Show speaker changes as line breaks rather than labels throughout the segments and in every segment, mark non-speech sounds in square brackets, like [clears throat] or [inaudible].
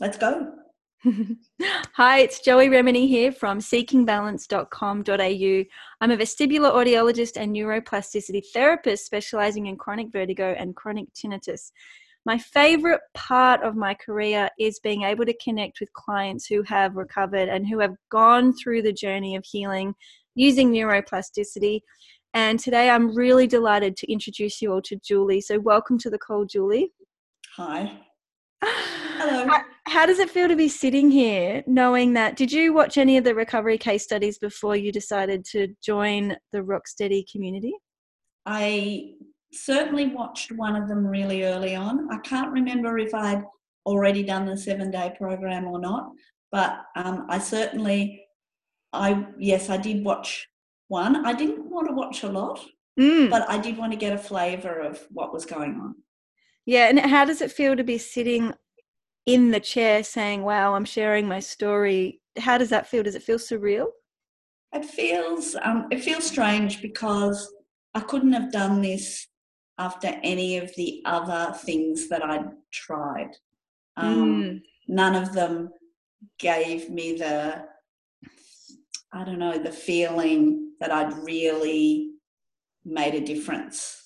let's go. [laughs]
Hi, it's Joey Remenyi here from seekingbalance.com.au. I'm a vestibular audiologist and neuroplasticity therapist specializing in chronic vertigo and chronic tinnitus. My favorite part of my career is being able to connect with clients who have recovered and who have gone through the journey of healing using neuroplasticity. And today I'm really delighted to introduce you all to Julie. So, welcome to the call, Julie.
Hi. [laughs] Hello.
How, how, does it feel to be sitting here knowing that? Did you watch any of the recovery case studies before you decided to join the Rocksteady community?
I certainly watched one of them really early on. I can't remember if I'd already done the seven day program or not, but um, I certainly, I yes, I did watch one. I didn't want to watch a lot, mm. but I did want to get a flavour of what was going on.
Yeah, and how does it feel to be sitting in the chair saying, Wow, I'm sharing my story? How does that feel? Does it feel surreal?
It feels um, it feels strange because I couldn't have done this after any of the other things that I'd tried. Um, mm. None of them gave me the I don't know the feeling that I'd really made a difference.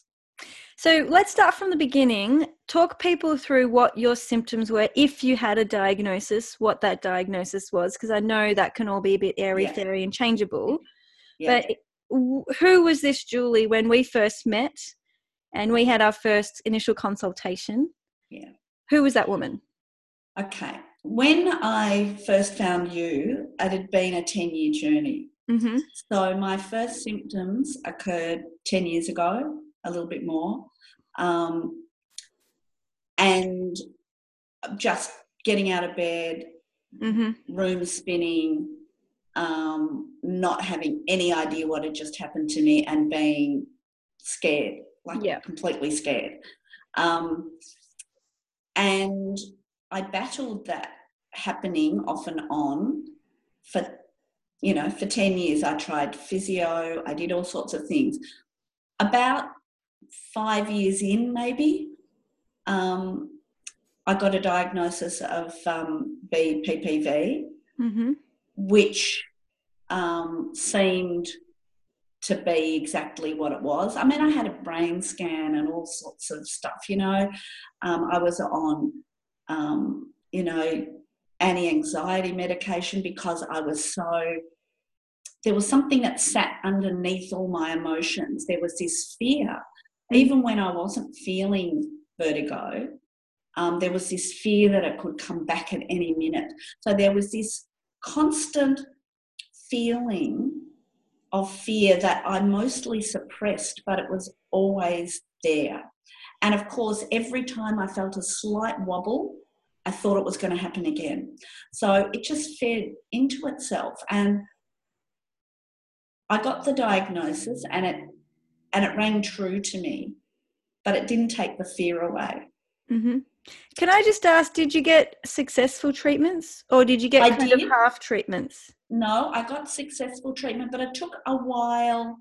So let's start from the beginning. Talk people through what your symptoms were if you had a diagnosis, what that diagnosis was, because I know that can all be a bit airy yeah. fairy and changeable. Yeah. But who was this Julie when we first met and we had our first initial consultation?
Yeah.
Who was that woman?
Okay. When I first found you, it had been a 10 year journey. Mm-hmm. So my first symptoms occurred 10 years ago a little bit more. Um, and just getting out of bed, mm-hmm. room spinning, um, not having any idea what had just happened to me, and being scared, like yeah. completely scared. Um, and I battled that happening off and on for you know for 10 years i tried physio i did all sorts of things about five years in, maybe, um, I got a diagnosis of um, BPPV, mm-hmm. which um, seemed to be exactly what it was. I mean, I had a brain scan and all sorts of stuff, you know. Um, I was on, um, you know, anti anxiety medication because I was so, there was something that sat underneath all my emotions. There was this fear even when I wasn't feeling vertigo, um, there was this fear that it could come back at any minute. So there was this constant feeling of fear that I mostly suppressed, but it was always there. And of course, every time I felt a slight wobble, I thought it was going to happen again. So it just fed into itself. And I got the diagnosis, and it and it rang true to me, but it didn't take the fear away.
Mm-hmm. Can I just ask, did you get successful treatments or did you get I kind did. of half treatments?
No, I got successful treatment, but it took a while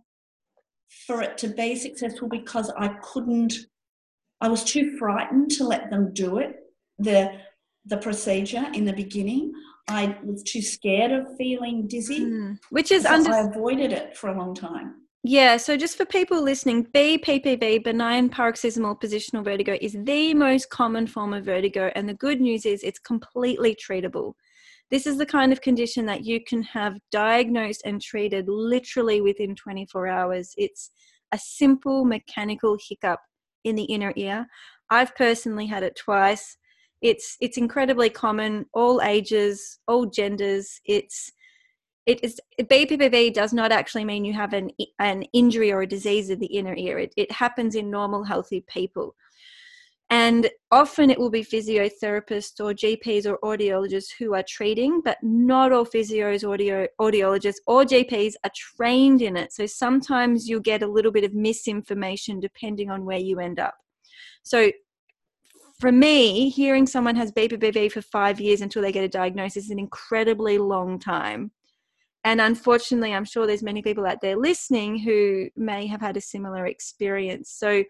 for it to be successful because I couldn't, I was too frightened to let them do it, the, the procedure in the beginning. I was too scared of feeling dizzy, mm,
which is so under-
I avoided it for a long time.
Yeah, so just for people listening, BPPV, benign paroxysmal positional vertigo, is the most common form of vertigo. And the good news is it's completely treatable. This is the kind of condition that you can have diagnosed and treated literally within 24 hours. It's a simple mechanical hiccup in the inner ear. I've personally had it twice. It's it's incredibly common, all ages, all genders. It's it is BPPV does not actually mean you have an an injury or a disease of the inner ear. It, it happens in normal, healthy people. And often it will be physiotherapists or GPs or audiologists who are treating, but not all physios, audio, audiologists, or GPs are trained in it. So sometimes you'll get a little bit of misinformation depending on where you end up. So for me, hearing someone has BPPV for five years until they get a diagnosis is an incredibly long time and unfortunately i'm sure there's many people out there listening who may have had a similar experience so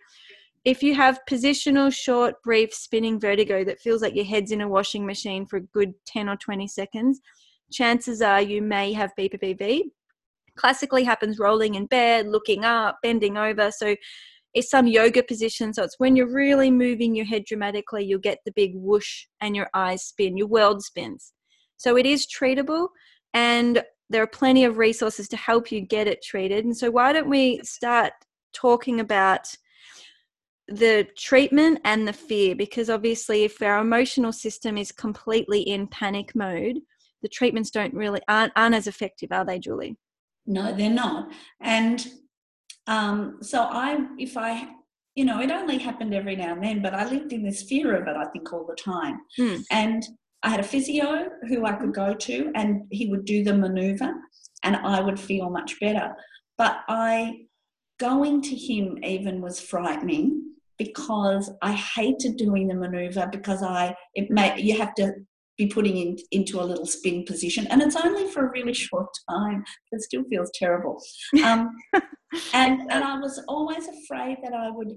if you have positional, short, brief, spinning vertigo that feels like your head's in a washing machine for a good 10 or 20 seconds, chances are you may have BPPV. Classically happens rolling in bed, looking up, bending over. So it's some yoga position. So it's when you're really moving your head dramatically, you'll get the big whoosh and your eyes spin, your world spins. So it is treatable and there are plenty of resources to help you get it treated. And so why don't we start talking about the treatment and the fear because obviously if our emotional system is completely in panic mode the treatments don't really aren't, aren't as effective are they julie
no they're not and um, so i if i you know it only happened every now and then but i lived in this fear of it i think all the time mm. and i had a physio who i could go to and he would do the maneuver and i would feel much better. But i going to him even was frightening because I hated doing the maneuver because I it may you have to be putting in, into a little spin position and it's only for a really short time. It still feels terrible. Um, [laughs] and and I was always afraid that I would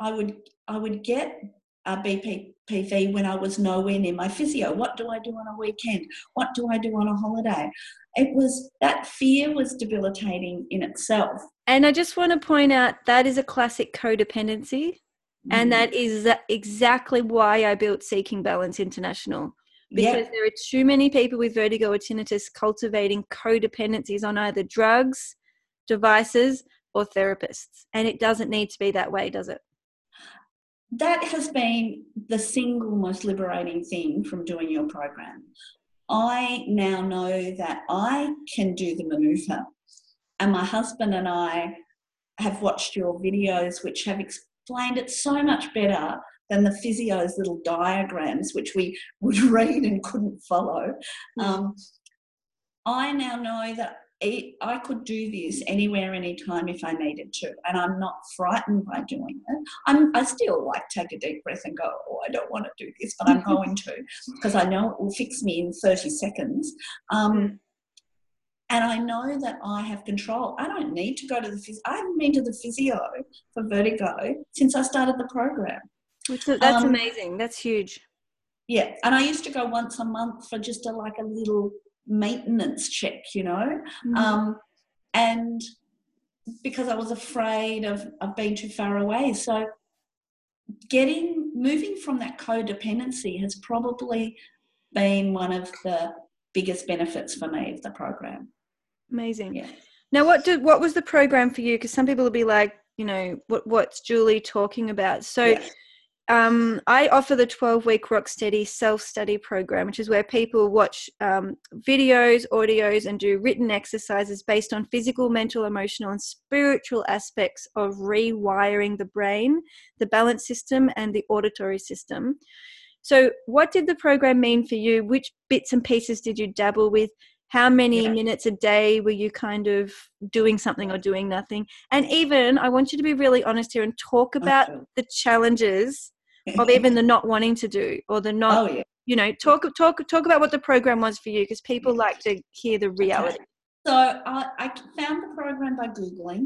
I would I would get a BPPV when I was nowhere near my physio. What do I do on a weekend? What do I do on a holiday? It was that fear was debilitating in itself.
And I just want to point out that is a classic codependency. And that mm. is exactly why I built Seeking Balance International. Because there are too many people with vertigo or tinnitus cultivating codependencies on either drugs, devices, or therapists. And it doesn't need to be that way, does it?
That has been the single most liberating thing from doing your program. I now know that I can do the maneuver. And my husband and I have watched your videos, which have explained it so much better than the physio's little diagrams, which we would [laughs] read and couldn't follow. Mm. Um, I now know that I could do this anywhere, anytime if I needed to, and I'm not frightened by doing it. I'm, I still like take a deep breath and go, "Oh, I don't want to do this," but I'm [laughs] going to because I know it will fix me in 30 seconds. Um, mm and I know that I have control. I don't need to go to the physio. I haven't been to the physio for vertigo since I started the program.
That's um, amazing. That's huge.
Yeah, and I used to go once a month for just a like a little maintenance check, you know, mm-hmm. um, and because I was afraid of of being too far away. So getting moving from that codependency has probably been one of the biggest benefits for me of the program.
Amazing. Yeah. Now, what did what was the program for you? Because some people will be like, you know, what what's Julie talking about? So. Um, I offer the 12 week Rocksteady self study program, which is where people watch um, videos, audios, and do written exercises based on physical, mental, emotional, and spiritual aspects of rewiring the brain, the balance system, and the auditory system. So, what did the program mean for you? Which bits and pieces did you dabble with? how many yeah. minutes a day were you kind of doing something or doing nothing and even i want you to be really honest here and talk about okay. the challenges of even the not wanting to do or the not oh, yeah. you know talk talk talk about what the program was for you because people like to hear the reality okay.
so I, I found the program by googling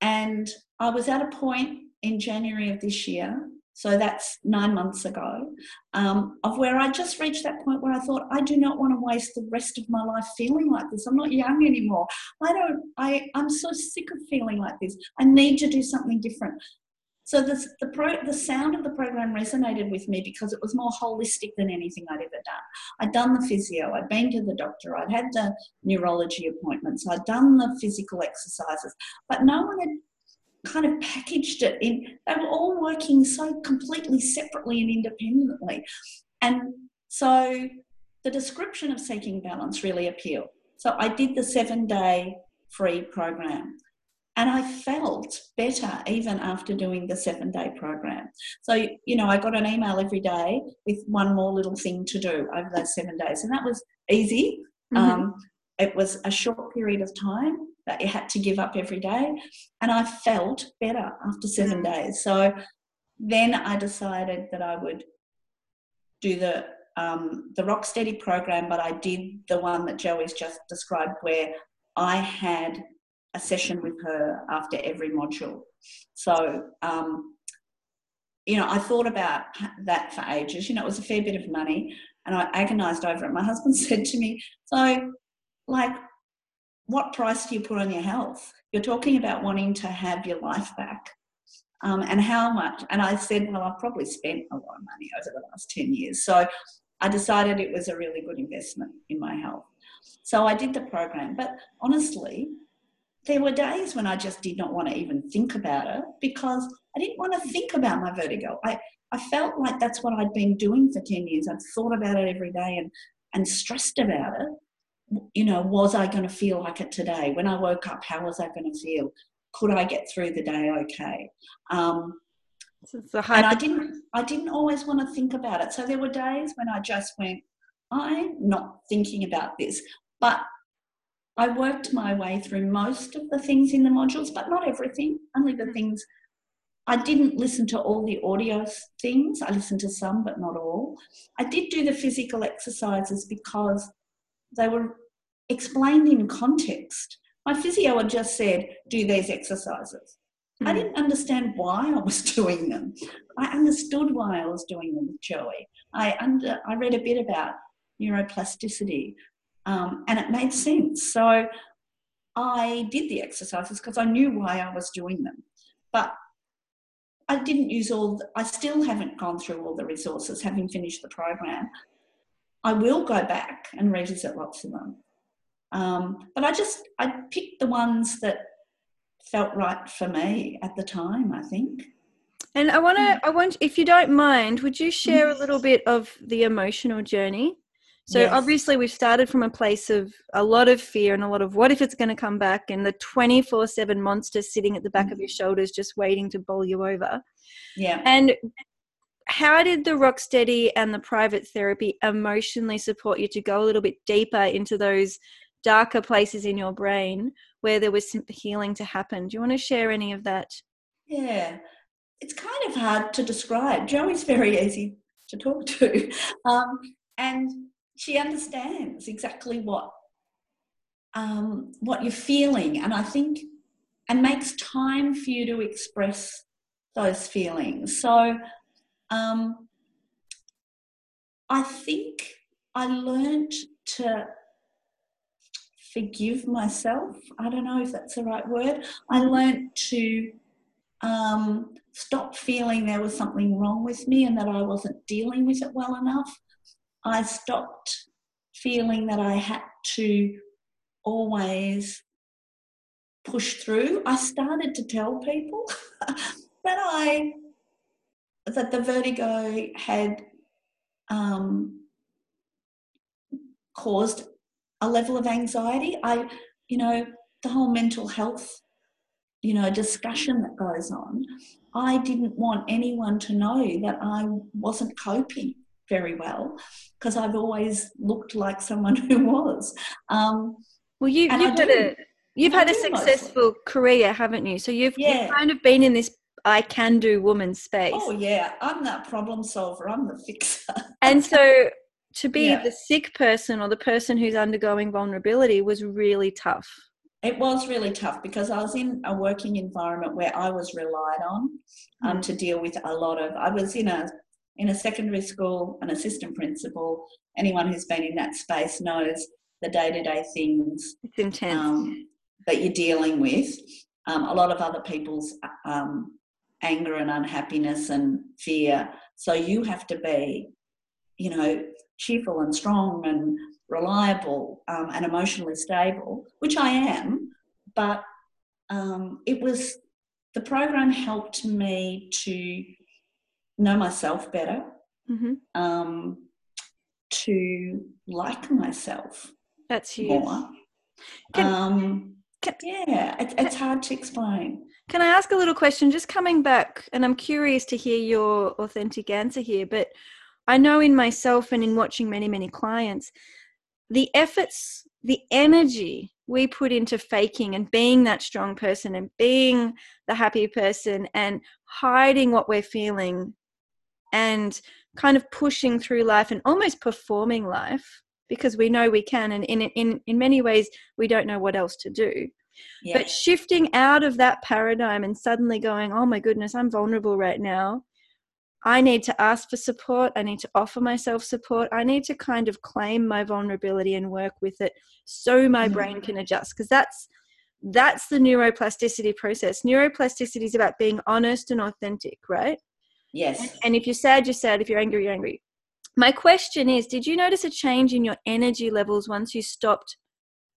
and i was at a point in january of this year so that's nine months ago, um, of where I just reached that point where I thought, I do not want to waste the rest of my life feeling like this. I'm not young anymore. I don't, I, I'm so sick of feeling like this. I need to do something different. So this, the, pro, the sound of the program resonated with me because it was more holistic than anything I'd ever done. I'd done the physio, I'd been to the doctor, I'd had the neurology appointments, I'd done the physical exercises, but no one had kind of packaged it in, they were all working so completely separately and independently. And so the description of seeking balance really appealed. So I did the seven day free program. And I felt better even after doing the seven day program. So, you know, I got an email every day with one more little thing to do over those seven days. And that was easy. Mm-hmm. Um, it was a short period of time that you had to give up every day. And I felt better after seven mm. days. So then I decided that I would do the um, the Rocksteady program, but I did the one that Joey's just described, where I had a session with her after every module. So um, you know, I thought about that for ages. You know, it was a fair bit of money and I agonized over it. My husband [laughs] said to me, So, like, what price do you put on your health? You're talking about wanting to have your life back. Um, and how much? And I said, Well, I've probably spent a lot of money over the last 10 years. So I decided it was a really good investment in my health. So I did the program. But honestly, there were days when I just did not want to even think about it because I didn't want to think about my vertigo. I, I felt like that's what I'd been doing for 10 years. I'd thought about it every day and, and stressed about it. You know, was I going to feel like it today? When I woke up, how was I going to feel? Could I get through the day okay? Um, and I didn't, I didn't always want to think about it. So there were days when I just went, I'm not thinking about this. But I worked my way through most of the things in the modules, but not everything, only the things I didn't listen to all the audio things. I listened to some, but not all. I did do the physical exercises because they were explained in context. My physio had just said, do these exercises. Mm. I didn't understand why I was [laughs] doing them. I understood why I was doing them with Joey. I, under, I read a bit about neuroplasticity um, and it made sense. So I did the exercises because I knew why I was doing them. But I didn't use all, the, I still haven't gone through all the resources having finished the program. I will go back and revisit lots of them. Um, but I just, I picked the ones that felt right for me at the time, I think.
And I want to, mm. I want, if you don't mind, would you share a little bit of the emotional journey? So yes. obviously we've started from a place of a lot of fear and a lot of what if it's going to come back and the 24/7 monster sitting at the back mm-hmm. of your shoulders just waiting to bowl you over.
Yeah.
And how did the Rocksteady and the private therapy emotionally support you to go a little bit deeper into those darker places in your brain where there was some healing to happen? Do you want to share any of that?
Yeah. It's kind of hard to describe. Joey's very easy to talk to. [laughs] Um, and she understands exactly what um, what you're feeling, and I think and makes time for you to express those feelings. So um, I think I learned to forgive myself. I don't know if that's the right word. I learned to um, stop feeling there was something wrong with me and that I wasn't dealing with it well enough. I stopped feeling that I had to always push through. I started to tell people [laughs] that I that the vertigo had um, caused a level of anxiety. I, you know, the whole mental health, you know, discussion that goes on. I didn't want anyone to know that I wasn't coping very well because I've always looked like someone [laughs] who was. Um,
well, you, you've had a you've I had a successful mostly. career, haven't you? So you've, yeah. you've kind of been in this I can do woman space.
Oh yeah, I'm that problem solver. I'm the fixer. [laughs]
and so to be yeah. the sick person or the person who's undergoing vulnerability was really tough.
It was really tough because I was in a working environment where I was relied on um, mm. to deal with a lot of. I was in a in a secondary school, an assistant principal, anyone who's been in that space knows the day to day things
it's intense. Um,
that you're dealing with. Um, a lot of other people's um, anger and unhappiness and fear. So you have to be, you know, cheerful and strong and reliable um, and emotionally stable, which I am. But um, it was the program helped me to know myself better, mm-hmm. um, to like myself.
That's huge.
More. Can, um, can, yeah, it, it's hard to explain.
Can I ask a little question? Just coming back, and I'm curious to hear your authentic answer here, but I know in myself and in watching many, many clients, the efforts, the energy we put into faking and being that strong person and being the happy person and hiding what we're feeling and kind of pushing through life and almost performing life because we know we can and in in in many ways we don't know what else to do yeah. but shifting out of that paradigm and suddenly going oh my goodness i'm vulnerable right now I need to ask for support. I need to offer myself support. I need to kind of claim my vulnerability and work with it so my mm-hmm. brain can adjust because that's that's the neuroplasticity process. Neuroplasticity is about being honest and authentic, right?
Yes.
And if you're sad, you're sad. If you're angry, you're angry. My question is Did you notice a change in your energy levels once you stopped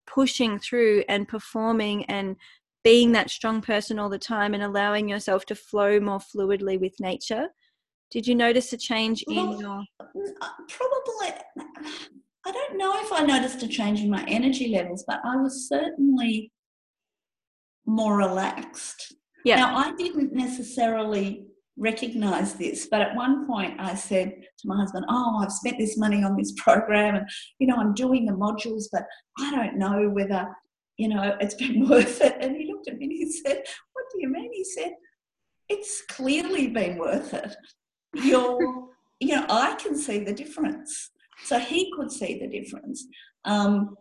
pushing through and performing and being that strong person all the time and allowing yourself to flow more fluidly with nature? Did you notice a change well, in your.
Uh, probably. I don't know if I noticed a change in my energy levels, but I was certainly more relaxed. Yeah. Now, I didn't necessarily recognize this, but at one point I said to my husband, Oh, I've spent this money on this [laughs] program and, you know, I'm doing the modules, but I don't know whether, you know, it's been [laughs] worth it. And he looked at me and he said, What do you mean? He said, It's clearly been worth it. You're, [laughs] you know, I can see the difference. So he could see the difference. Um,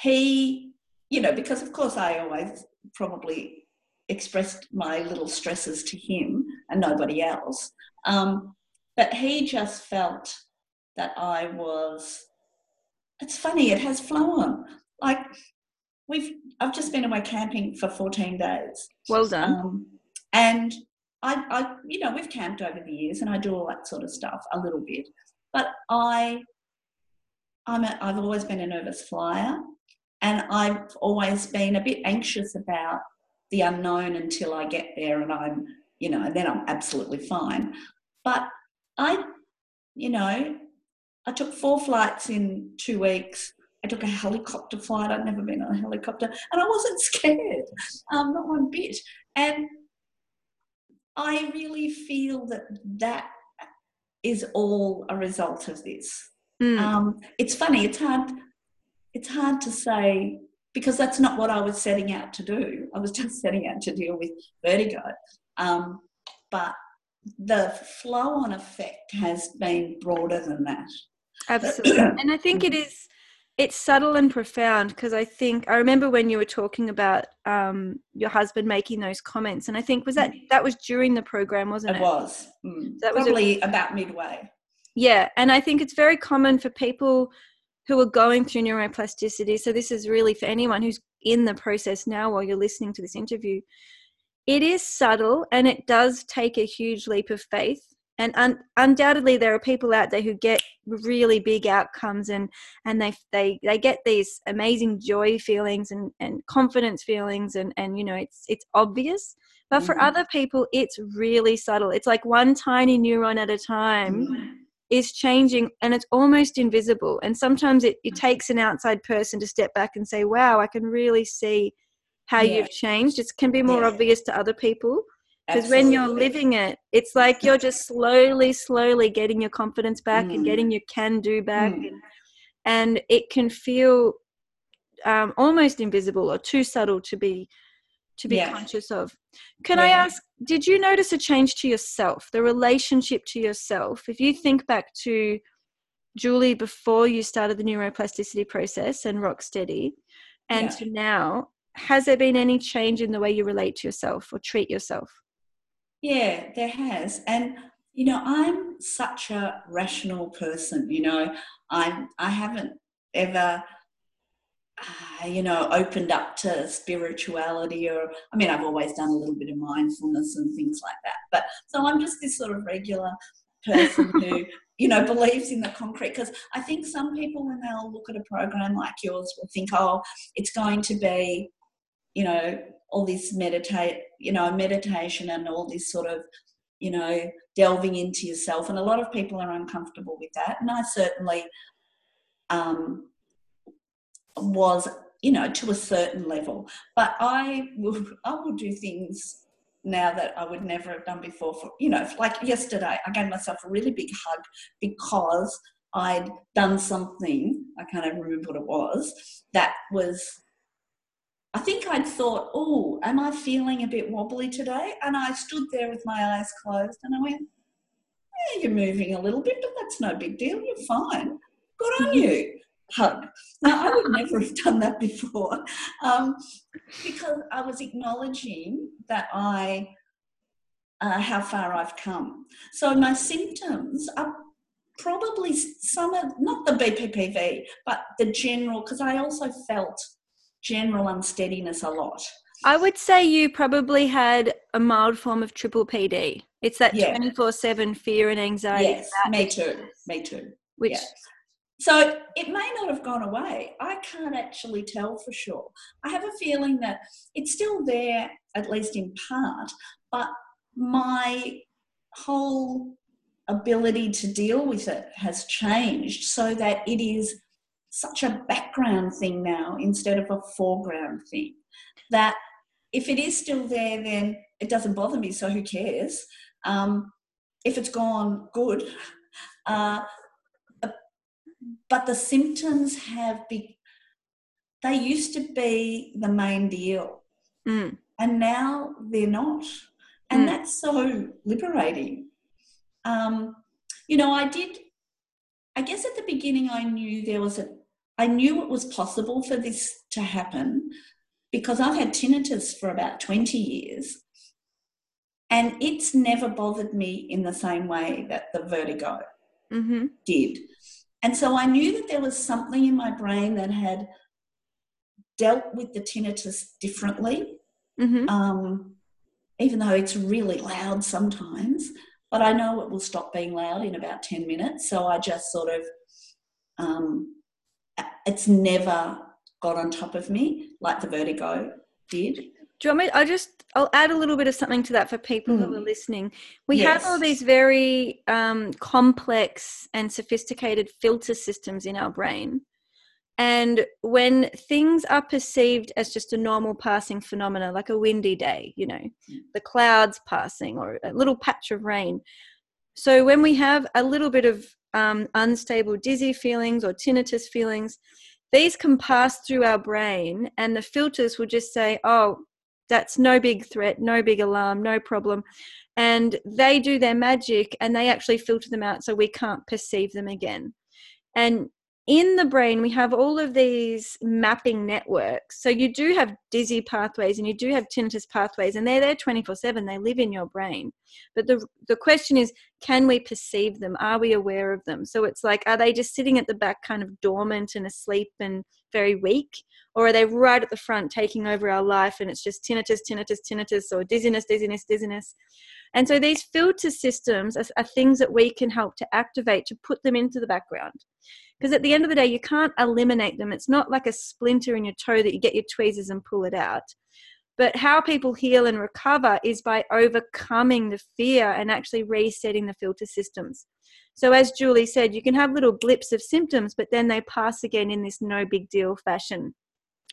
he, you know, because of course I always probably expressed my little stresses to him and nobody else. Um, but he just felt that I was. It's funny. It has flown. Like we've. I've just been away camping for 14 days.
Well done. Um,
and I, I, you know, we've camped over the years, and I do all that sort of stuff a little bit. But I, I'm. A, I've always been a nervous flyer, and I've always been a bit anxious about the unknown until I get there and I'm, you know, then I'm absolutely fine. But I, you know, I took four flights in two weeks. I took a helicopter flight. I'd never been on a helicopter, and I wasn't [laughs] scared, um, not one bit. And I really feel that that is all a result of this. Mm. Um, it's funny. It's hard. It's hard to say because that's not what I was setting out to do. I was [laughs] just setting out to deal with vertigo. Um, but the flow on effect has been broader than that.
Absolutely. [clears throat] and I think it is it's subtle and profound because I think I remember when you were talking about um, your husband making those comments, and I think was that mm. that was during the program, wasn't it?
It was. Mm. That was probably a, about midway.
Yeah, and I think it's very common for people who are going through neuroplasticity. So, this is really for anyone who's in the process now while you're listening to this interview. It is subtle and it does take a huge leap of faith. And un- undoubtedly, there are people out there who get really big outcomes and, and they, they, they get these amazing joy feelings and, and confidence feelings, and, and you know, it's, it's obvious. But for mm-hmm. other people, it's really subtle. It's like one tiny neuron at a time. Mm-hmm is changing and it's almost invisible. And sometimes it, it mm-hmm. takes an outside person to step back and say, wow, I can really see how yeah. you've changed. It can be more yeah. obvious to other people. Because when you're living it, it's like you're just slowly, slowly getting your confidence back mm. and getting your can do back. Mm. And, and, it can feel um, almost invisible or too subtle to be to be yeah. conscious of. Can yeah. I ask, did you notice a change to yourself, the relationship to yourself? If you think back to Julie before you started the neuroplasticity process and rock steady, and yeah. to now, has there been any change in the way you relate to yourself or treat yourself?
Yeah, there has. And you know, I'm such a rational person, you know. I'm I haven't ever uh, you know, opened up to spirituality or, I mean, I've always done a little bit of mindfulness and things like that. But so I'm just this sort of regular person who, [laughs] you know, believes in the concrete. Because I think some people, when they'll look at a program like yours, will think, oh, it's going to be, you know, all this meditate, you know, meditation and all this sort of, you know, delving into yourself. And a lot of people are uncomfortable with that. And I certainly, um, was you know to a certain level. But i will i will do things now that i would never have done before for you know like yesterday i gave myself a really big hug because i'd done something i can't even remember what it was that was i think i'd thought oh am i feeling a bit wobbly today? And i stood there with my eyes closed and i went yeah you're moving a little bit but that's no big deal you're fine. Good on mm-hmm. you hug. Now, I would never have done that before um, because I was acknowledging that I uh, how far I've come. So my symptoms are probably some of not the BPPV, but the general, because I also felt general unsteadiness a lot.
I would say you probably had a mild form of triple PD. It's that twenty four seven fear and anxiety.
Yes, me too. Me too.
Which yeah.
So it may not have gone away. I can't actually tell for sure. I have a feeling that it's still there, at least in part, but my whole ability to deal with it has changed so that it is such a background thing now instead of a foreground thing. That if it is still there, then it doesn't bother me, so who cares? Um, if it's gone, good. [laughs] Uh, but the symptoms have been, they used to be the main deal.
Mm.
And now they're not. And mm. that's so liberating. Um, you know, I did, I guess at the beginning I knew there was a, I knew it was possible for this to happen because I've had tinnitus for about 20 years and it's never bothered me in the same way that the vertigo
mm-hmm.
did. And so I knew that there was something in my brain that had dealt with the tinnitus differently,
mm-hmm.
um, even though it's really loud sometimes. But I know it will stop being loud in about 10 minutes. So I just sort of, um, it's never got on top of me like the vertigo did.
Do you want me? I just I'll add a little bit of something to that for people mm. who are hmm. listening. We yes. have all these very um, complex and sophisticated filter systems in our brain, and when things are perceived as just a normal passing phenomena, like a windy day, you know, mm. the clouds passing or a little patch of rain. So when we have a little bit of um, unstable dizzy feelings or tinnitus feelings, these can pass through our brain, and the filters will just say, "Oh, that's no big threat, no big alarm, no problem. And they do their magic and they actually filter them out so we can't perceive them again. And in the brain, we have all of these mapping networks. So you do have dizzy pathways and you do have tinnitus pathways, and they're there 24 7. They live in your brain. But the, the question is can we perceive them? Are we aware of them? So it's like, are they just sitting at the back, kind of dormant and asleep and very weak? Or are they right at the front, taking over our life, and it's just tinnitus, tinnitus, tinnitus, or dizziness, dizziness, dizziness? And so these filter systems are, are things that we can help to activate to put them into the background because at the end of the day you can't eliminate them. It's not like a splinter in your toe that you get your tweezers and pull it out. But how people heal and recover is by overcoming the fear and actually resetting the filter systems. So as julie said you can have little blips of symptoms but then they pass again in this no big deal fashion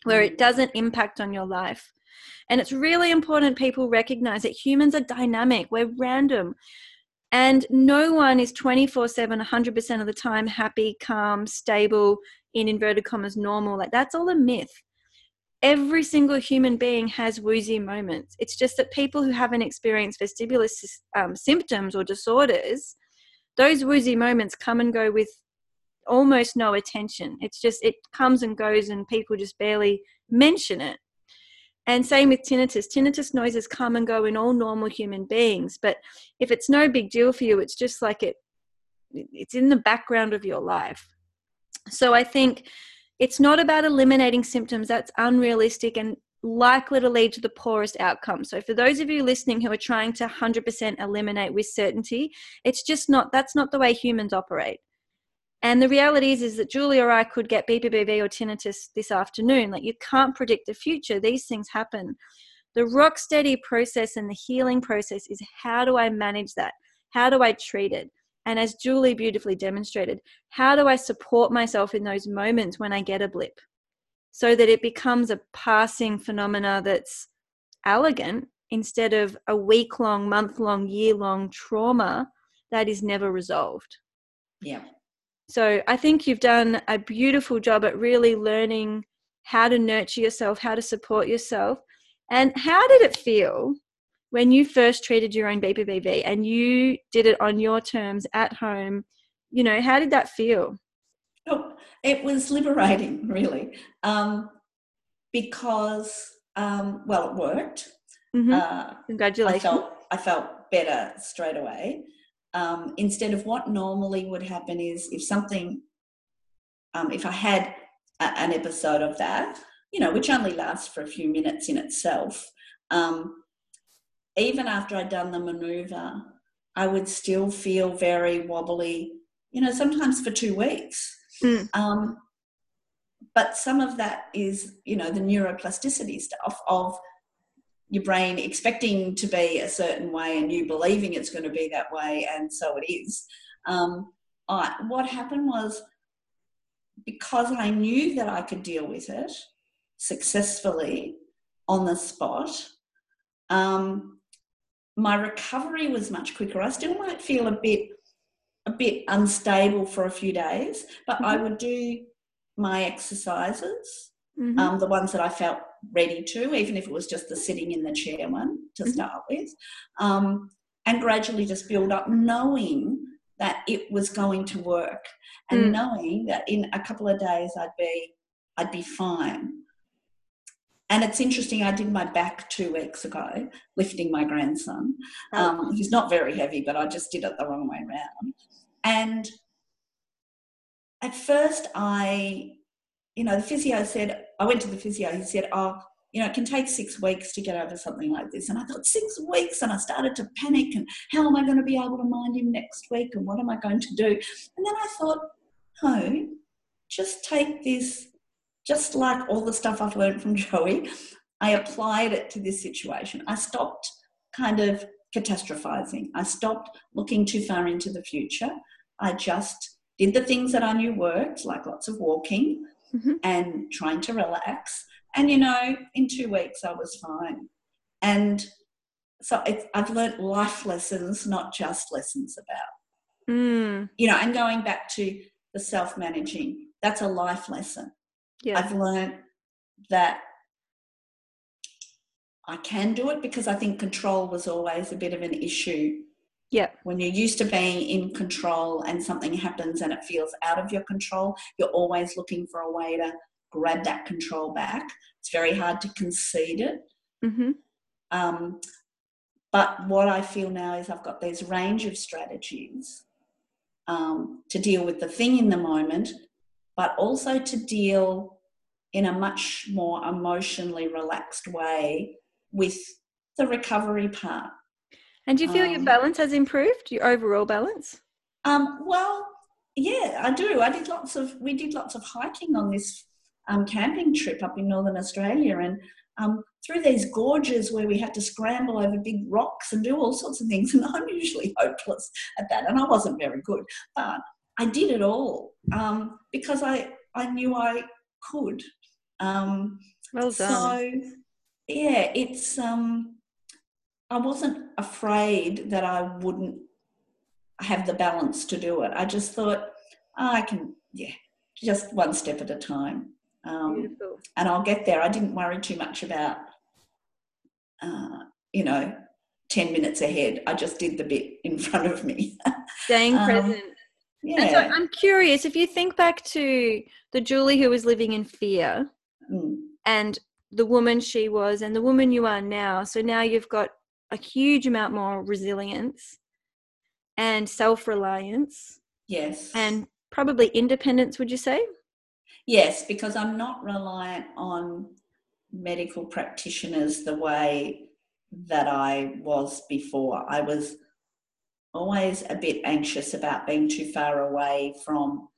where it doesn't impact on your life. And it's really important people recognize that humans are dynamic. We're random and no one is 24 7, 100% of the time happy, calm, stable, in inverted commas, normal. Like that's all a myth. Every single human being has woozy moments. It's just that people who haven't experienced vestibular um, symptoms or disorders, those woozy moments come and go with almost no attention. It's just, it comes and goes, and people just barely mention it. And same with tinnitus. Tinnitus noises come and go in all normal human beings, but if it's no big deal for you, it's just like it it's in the background of your life. So I think it's not about eliminating symptoms. That's unrealistic and likely to lead to the poorest outcome. So for those of you listening who are trying to 100% eliminate with certainty, it's just not that's not the way humans operate. And the reality is, is that Julie or I could get BPPV or tinnitus this afternoon. Like you can't predict the future. These things happen. The rock steady process and the healing process is how do I manage that? How do I treat it? And as Julie beautifully demonstrated, how do I support myself in those moments when I get a blip so that it becomes a passing phenomena that's elegant instead of a week long, month long, year long trauma that is never resolved?
Yeah.
So I think you've done a beautiful job at really learning how to nurture yourself, how to support yourself. And how did it feel when you first treated your own BPPV and you did it on your terms at home? You know, how did that feel?
Oh, it was liberating, really, um, because, um, well, it worked.
Mm-hmm. Uh, Congratulations.
I felt, I felt better straight away. Um, instead of what normally would happen is if something, um, if I had a, an episode of that, you know, which only lasts for a few minutes in itself, um, even after I'd done the maneuver, I would still feel very wobbly, you know, sometimes for two weeks. Mm. Um, but some of that is, you know, the neuroplasticity stuff of your brain expecting to be a certain way and you believing it's going to be that way, and so it is. Um, I, what happened was because I knew that I could deal with it successfully on the spot, um, my recovery was much quicker. I still might feel a bit a bit unstable for a few days, but mm-hmm. I would do my exercises, mm-hmm. um, the ones that I felt ready to, even if it was just the sitting in the chair one to mm-hmm. start with, um, and gradually just build up, knowing that it was going to work, and mm. knowing that in a couple of days I'd be I'd be fine. And it's interesting, I did my back two weeks ago, lifting my grandson. Oh. Um, he's not very heavy, but I just did it the wrong way around. And at first, I, you know, the physio said, I went to the physio, he said, Oh, you know, it can take six weeks to get over something like this. And I thought, six weeks? And I started to panic and how am I going to be able to mind him next week? And what am I going to do? And then I thought, no, just take this just like all the stuff I've learned from [laughs] Joey, I applied it to this situation. I stopped kind of catastrophizing. I stopped looking too far into the future. I just did the things that I knew worked, like lots of walking mm-hmm. and trying to relax. And, you know, in two weeks I was fine. And so I've learned life lessons, not just lessons about, mm. you know, and going back to the self managing, that's a life lesson yeah. I've learned that I can do it because I think control was always a bit of an issue.
Yeah.
When you're used to being in control and something happens and it feels out of your control, you're always looking for a way to grab that control back. It's very hard to concede it. Mm-hmm. Um, but what I feel now is I've got these range of strategies um, to deal with the thing in the moment but also to deal in a much more emotionally relaxed way with the recovery part.
And do you feel um, your balance has improved, your overall balance?
Um, well, yeah, I do. I did lots of, we did lots of hiking on this um, camping trip up in Northern Australia and um, through these gorges where we had to scramble over big rocks and do all sorts of things. [laughs] And I'm usually hopeless at that, and I wasn't very good. But I did it all um, because I, I knew I could. Um,
well done.
So, yeah, it's, um, I wasn't afraid that I wouldn't have the balance to do it. I just thought, oh, I can, yeah, just one step at a time. Um, And I'll get there. I didn't worry too much about, uh, you know, 10 minutes ahead. I just did the bit in [laughs] front of me.
Staying um, present
yeah.
So I'm curious if you think back to the Julie who was living in fear mm. and the woman she was and the woman you are now. So now you've got a huge amount more resilience and self reliance.
Yes.
And probably independence, would you say?
Yes, because I'm not reliant on medical practitioners the way that I was before. I was always a bit anxious about being too far away from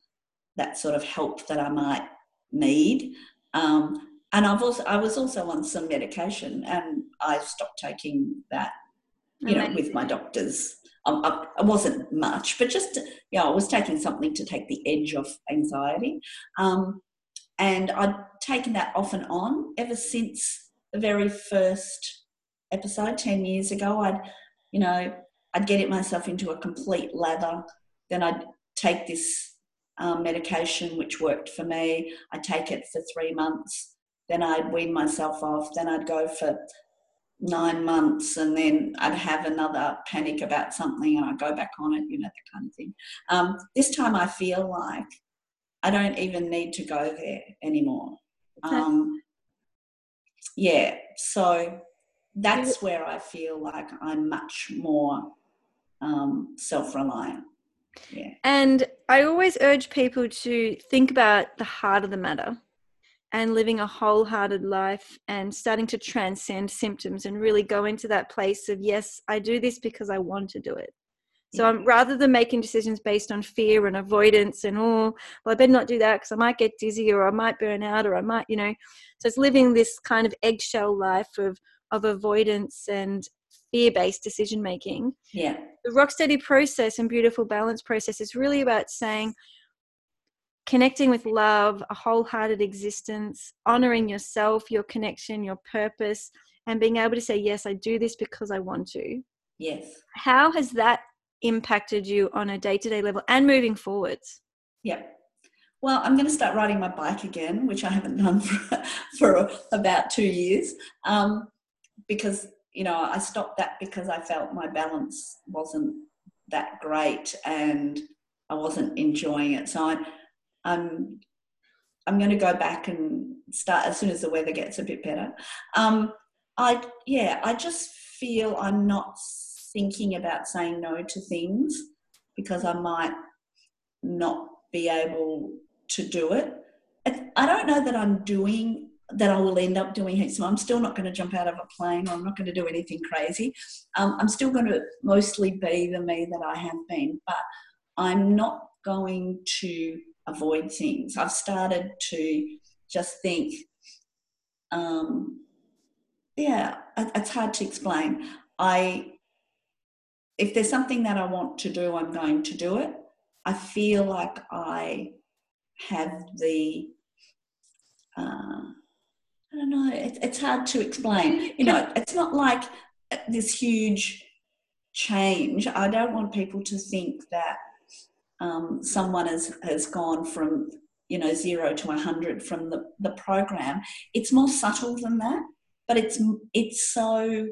that sort of help that I might need. Um, and I've also I was also on some medication, and I stopped taking that, you know, with my doctors. I, I, wasn't much, but just yeah, I was taking something to take the edge off anxiety, um, and I'd taken that off and on ever since the very first episode ten years ago. I'd you know I'd get it myself into a complete lather. Then I'd take this um, medication, which worked for me. I'd take it for three months. Then I'd wean myself off. Then I'd go for nine months and then I'd have another panic about something and I'd go back on it, you know, that kind of thing. Um, this time I feel like I don't even need to go there anymore. Okay. Um, yeah, so that's where I feel like I'm much more um, self reliant. Yeah.
And I always urge people to think about the heart of the matter and living a wholehearted life and starting to transcend symptoms and really go into that place of, yes, I do this because I want to do it. So I'm rather than making decisions based on fear and avoidance and oh, well, I better not do that because I might get dizzy or I might burn out or I might, you know. So it's living this kind of eggshell life of of avoidance and fear-based decision making.
Yeah.
The rocksteady process and beautiful balance process is really about saying connecting with love, a wholehearted existence, honoring yourself, your connection, your purpose, and being able to say, Yes, I do this because I want to.
Yes.
How has that impacted you on a day to day level and moving forwards?
Yeah. Well, I'm going to start riding my bike again, which I haven't done [laughs] for, for about two years, um, because you know I stopped that because I felt my balance wasn't that great and I wasn't enjoying it. So I, I'm I'm going to go back and start as soon as the weather gets a bit better. Um, I yeah, I just feel I'm not thinking about saying no to things because I might not be able to do it. I don't know that I'm doing that I will end up doing it. So I'm still not going to jump out of a plane or I'm not going to do anything crazy. Um, I'm still going to mostly be the me that I have been, but I'm not going to avoid things. I've started to just think, um, yeah, it's hard to explain. I, if there's something that I want to do, I'm going to do it. I feel like I have the, uh, I don't know, it, it's hard to explain. You know, it's not like this huge change. I don't want people to think that um, someone has, has gone from you know zero to 100 from the, the program it's more subtle than that but it's it's so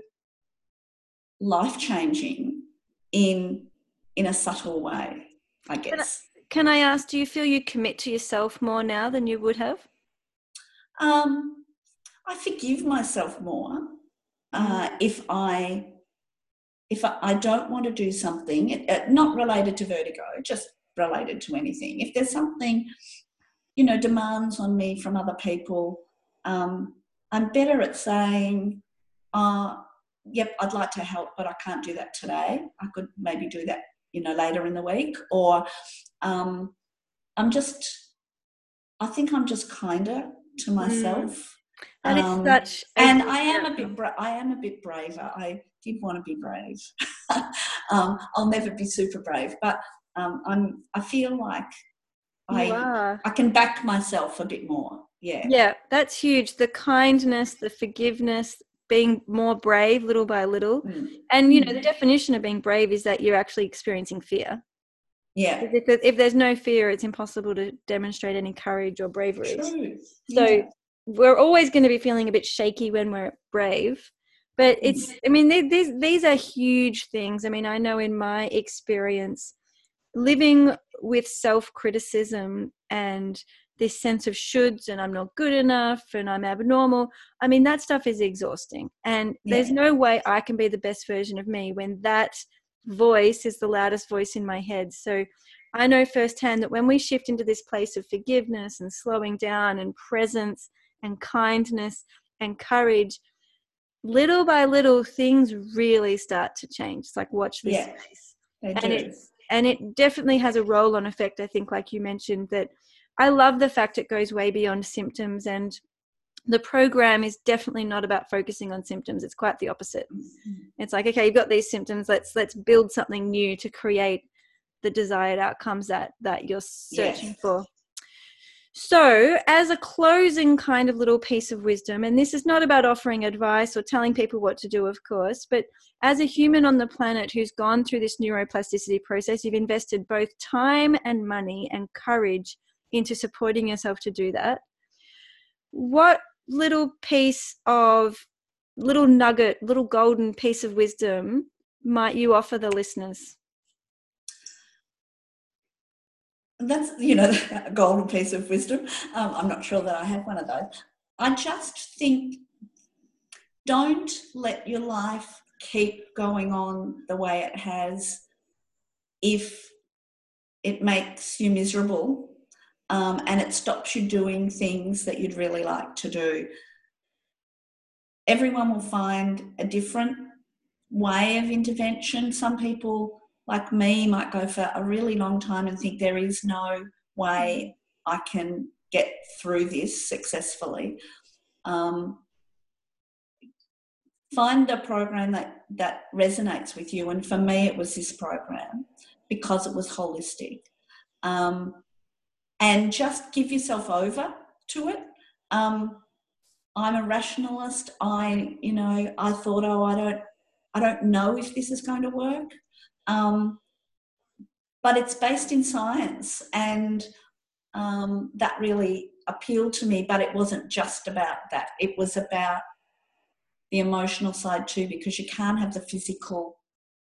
life changing in in a subtle way i guess
can I, can I ask do you feel you commit to yourself more now than you would have?
Um i forgive myself more uh, if i if I don't want to do something, not related to vertigo, just related to anything, if there's something, you know, demands on me from other people, um, I'm better at saying, uh, yep, I'd like to help, but I can't do that today. I could maybe do that, you know, later in the week. Or um, I'm just, I think I'm just kinder to mm. myself. Mm.
And um, it's such,
and I am a bit, bra- I am a bit braver. I did want to be brave. [laughs] um, I'll never be super brave, but um, I'm. I feel like I I can back myself a bit more. Yeah.
Yeah, that's huge. The kindness, the forgiveness, being more brave little by little. Mm. And you know, the mm. definition of being brave is that you're actually experiencing fear.
Yeah.
If, if there's no fear, it's impossible to demonstrate any courage or bravery.
True.
So yeah. we're always going to be feeling a bit shaky when we're brave but mm-hmm. it's i mean these these are huge things. I mean i know in my experience living with self criticism and this sense of shoulds and i'm not good enough and i'm abnormal i mean that stuff is exhausting. And yeah. there's no way i can be the best version of me when that voice is the loudest voice in my head. So i know firsthand that when we shift into this place of forgiveness and slowing down and presence and kindness and courage little by little things really start to change. It's like watch this
yeah,
space. and it and it definitely has a roll on effect i think like you mentioned that i love the fact it goes way beyond symptoms and the program is definitely not about focusing on symptoms. It's quite the opposite. Mm-hmm. it's like okay you've got these symptoms let's let's build something new to create the desired outcomes that that you're searching yes. for so, as a closing kind of little piece of wisdom, and this is not about offering advice or telling people what to do, of course, but as a human on the planet who's gone through this neuroplasticity process, you've invested both time and money and courage into supporting yourself to do that. What little piece of little nugget, little golden piece of wisdom might you offer the listeners?
That's you know [laughs] a golden piece of wisdom um, i'm not sure that i have one of those i just think don't let your life keep going on the way it has if it makes you miserable um, and it stops you doing things that you'd really like to do. Everyone will find a different way of intervention. Some people, like me, might go for a really long time and think there is no way I can get through this successfully. Um, find a program that that resonates with you. And for me it was this program because it was holistic. Um, and just give yourself over to it. Um, i'm a rationalist. I you know i thought oh i don't i don't know if this is going to work um, but it's based in science and um, that really appealed to me but it wasn't just about that it was about the emotional side too, because you can't have the physical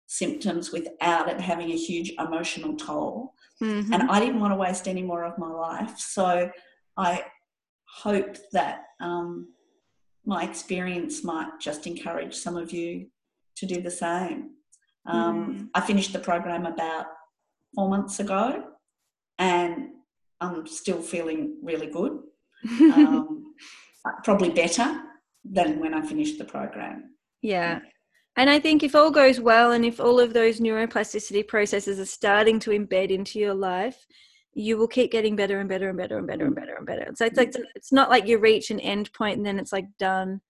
symptoms without it having a huge emotional toll. Mm-hmm. And I didn't want to waste any more of my life. So I hope that um, my experience might just encourage some of you to do the same. Um, mm. I finished the program about four months ago and I'm still feeling really good. Um, [laughs] probably better than when I finished the program.
Yeah. And I think if all goes well and if all of those neuroplasticity processes are starting to embed into your life, you will keep getting better and better and better and better and better and better. So it's like it's not like you reach an end point and then it's like done.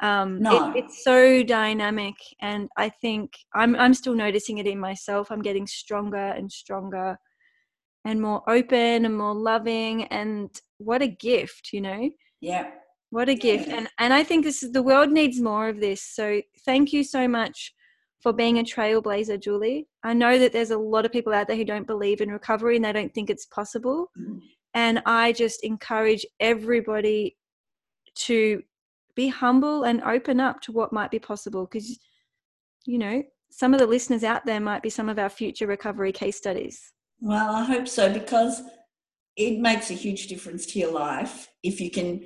Um, no. It, it's so dynamic, and I think I'm I'm still noticing it in myself. I'm getting stronger and stronger, and more open and more loving. And what a gift, you know.
Yeah.
What a gift. And and I think this is the world needs more of this. So thank you so much for being a trailblazer, Julie. I know that there's a lot of people out there who don't believe in recovery and they don't think it's possible. Mm. And I just encourage everybody to be humble and open up to what might be possible because you know some of the listeners out there might be some of our future recovery case studies
well i hope so because it makes a huge difference to your life if you can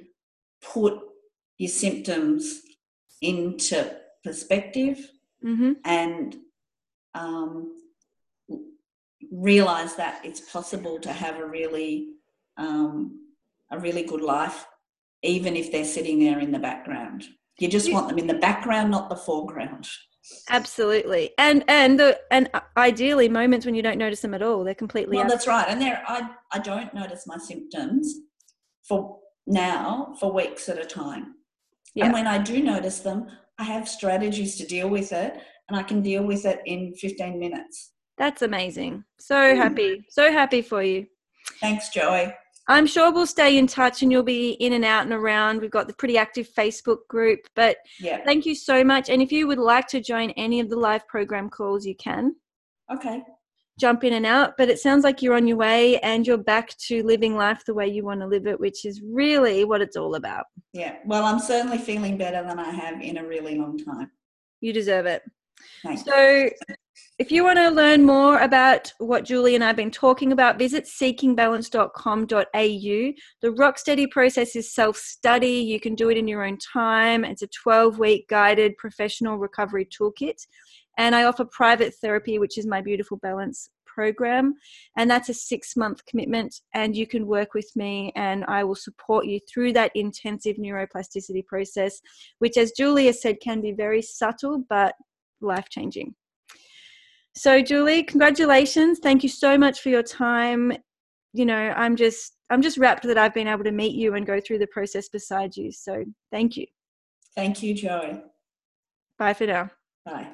put your symptoms into perspective mm-hmm. and um, realize that it's possible to have a really um, a really good life even if they're sitting there in the background you just want them in the background not the foreground
absolutely and and the and ideally moments when you don't notice them at all they're completely
well that's right and there i i don't notice my symptoms for now for weeks at a time. Yeah. And when I do notice them, I have strategies to deal with it and I can deal with it in 15 minutes.
That's amazing. So happy. So happy for you.
Thanks, Joey.
I'm sure we'll stay in touch and you'll be in and out and around. We've got the pretty active Facebook group. But yeah. thank you so much. And if you would like to join any of the live program calls, you can.
Okay
jump in and out, but it sounds like you're on your way and you're back to living life the way you want to live it, which is really what it's all about.
Yeah. Well, I'm certainly feeling better than I have in a really long time.
You deserve it. Thanks. So, if you want to learn more about what Julie and I have been talking about, visit seekingbalance.com.au. The Rocksteady process is self study. You can do it in your own time. It's a 12 week guided professional recovery toolkit. And I offer private therapy, which is my Beautiful Balance program. And that's a six month commitment. And you can work with me, and I will support you through that intensive neuroplasticity process, which, as Julia said, can be very subtle but life changing. So, Julie, congratulations. Thank you so much for your time. You know, I'm just I'm just wrapped that I've been able to meet you and go through the process beside you. So, thank you.
Thank you, Joey.
Bye for now.
Bye.